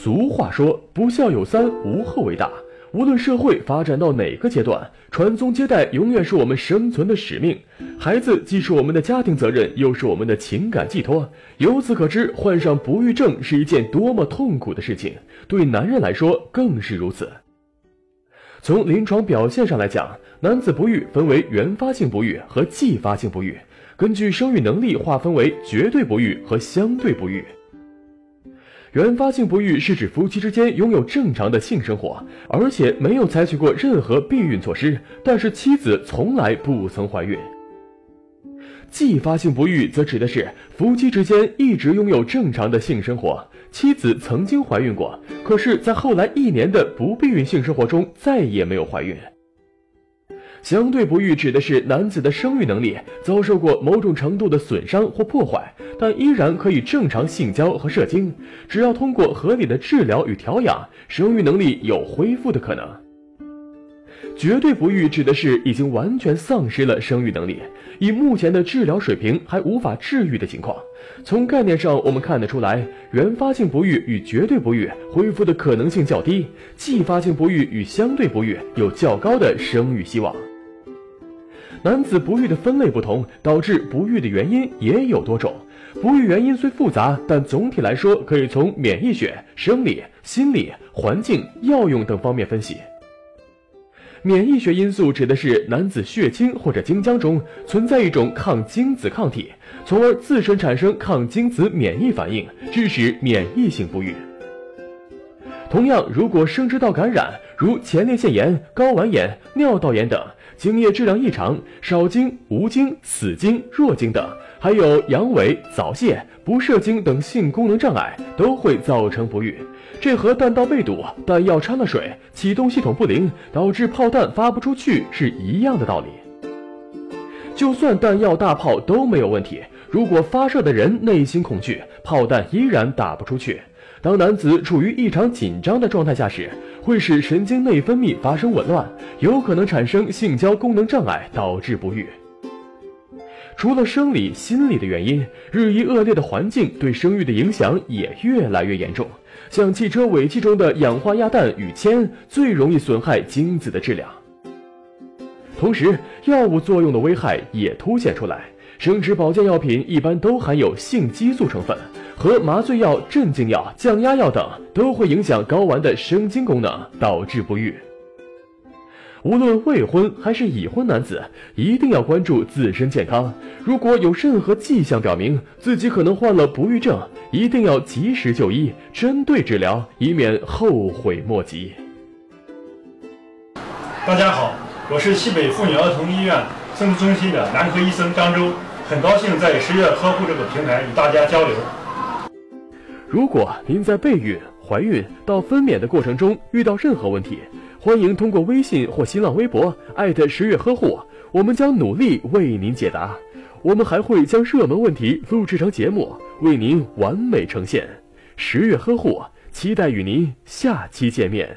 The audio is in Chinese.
俗话说，不孝有三，无后为大。无论社会发展到哪个阶段，传宗接代永远是我们生存的使命。孩子既是我们的家庭责任，又是我们的情感寄托。由此可知，患上不育症是一件多么痛苦的事情，对男人来说更是如此。从临床表现上来讲，男子不育分为原发性不育和继发性不育，根据生育能力划分为绝对不育和相对不育。原发性不育是指夫妻之间拥有正常的性生活，而且没有采取过任何避孕措施，但是妻子从来不曾怀孕。继发性不育则指的是夫妻之间一直拥有正常的性生活，妻子曾经怀孕过，可是，在后来一年的不避孕性生活中再也没有怀孕。相对不育指的是男子的生育能力遭受过某种程度的损伤或破坏，但依然可以正常性交和射精，只要通过合理的治疗与调养，生育能力有恢复的可能。绝对不育指的是已经完全丧失了生育能力，以目前的治疗水平还无法治愈的情况。从概念上，我们看得出来，原发性不育与绝对不育恢复的可能性较低，继发性不育与相对不育有较高的生育希望。男子不育的分类不同，导致不育的原因也有多种。不育原因虽复杂，但总体来说可以从免疫学、生理、心理、环境、药用等方面分析。免疫学因素指的是男子血清或者精浆中存在一种抗精子抗体，从而自身产生抗精子免疫反应，致使免疫性不育。同样，如果生殖道感染，如前列腺炎、睾丸炎、尿道炎等，精液质量异常、少精、无精、死精、弱精等，还有阳痿、早泄、不射精等性功能障碍，都会造成不育。这和弹道被堵、弹药掺了水、启动系统不灵导致炮弹发不出去是一样的道理。就算弹药大炮都没有问题，如果发射的人内心恐惧，炮弹依然打不出去。当男子处于异常紧张的状态下时，会使神经内分泌发生紊乱，有可能产生性交功能障碍，导致不育。除了生理、心理的原因，日益恶劣的环境对生育的影响也越来越严重。像汽车尾气中的氧化亚氮与铅，最容易损害精子的质量。同时，药物作用的危害也凸显出来。生殖保健药品一般都含有性激素成分，和麻醉药、镇静药、降压药等都会影响睾丸的生精功能，导致不育。无论未婚还是已婚男子，一定要关注自身健康。如果有任何迹象表明自己可能患了不育症，一定要及时就医，针对治疗，以免后悔莫及。大家好，我是西北妇女儿童医院生殖中心的男科医生张周，很高兴在十月呵护这个平台与大家交流。如果您在备孕、怀孕到分娩的过程中遇到任何问题，欢迎通过微信或新浪微博艾特十月呵护，我们将努力为您解答。我们还会将热门问题录制成节目，为您完美呈现。十月呵护，期待与您下期见面。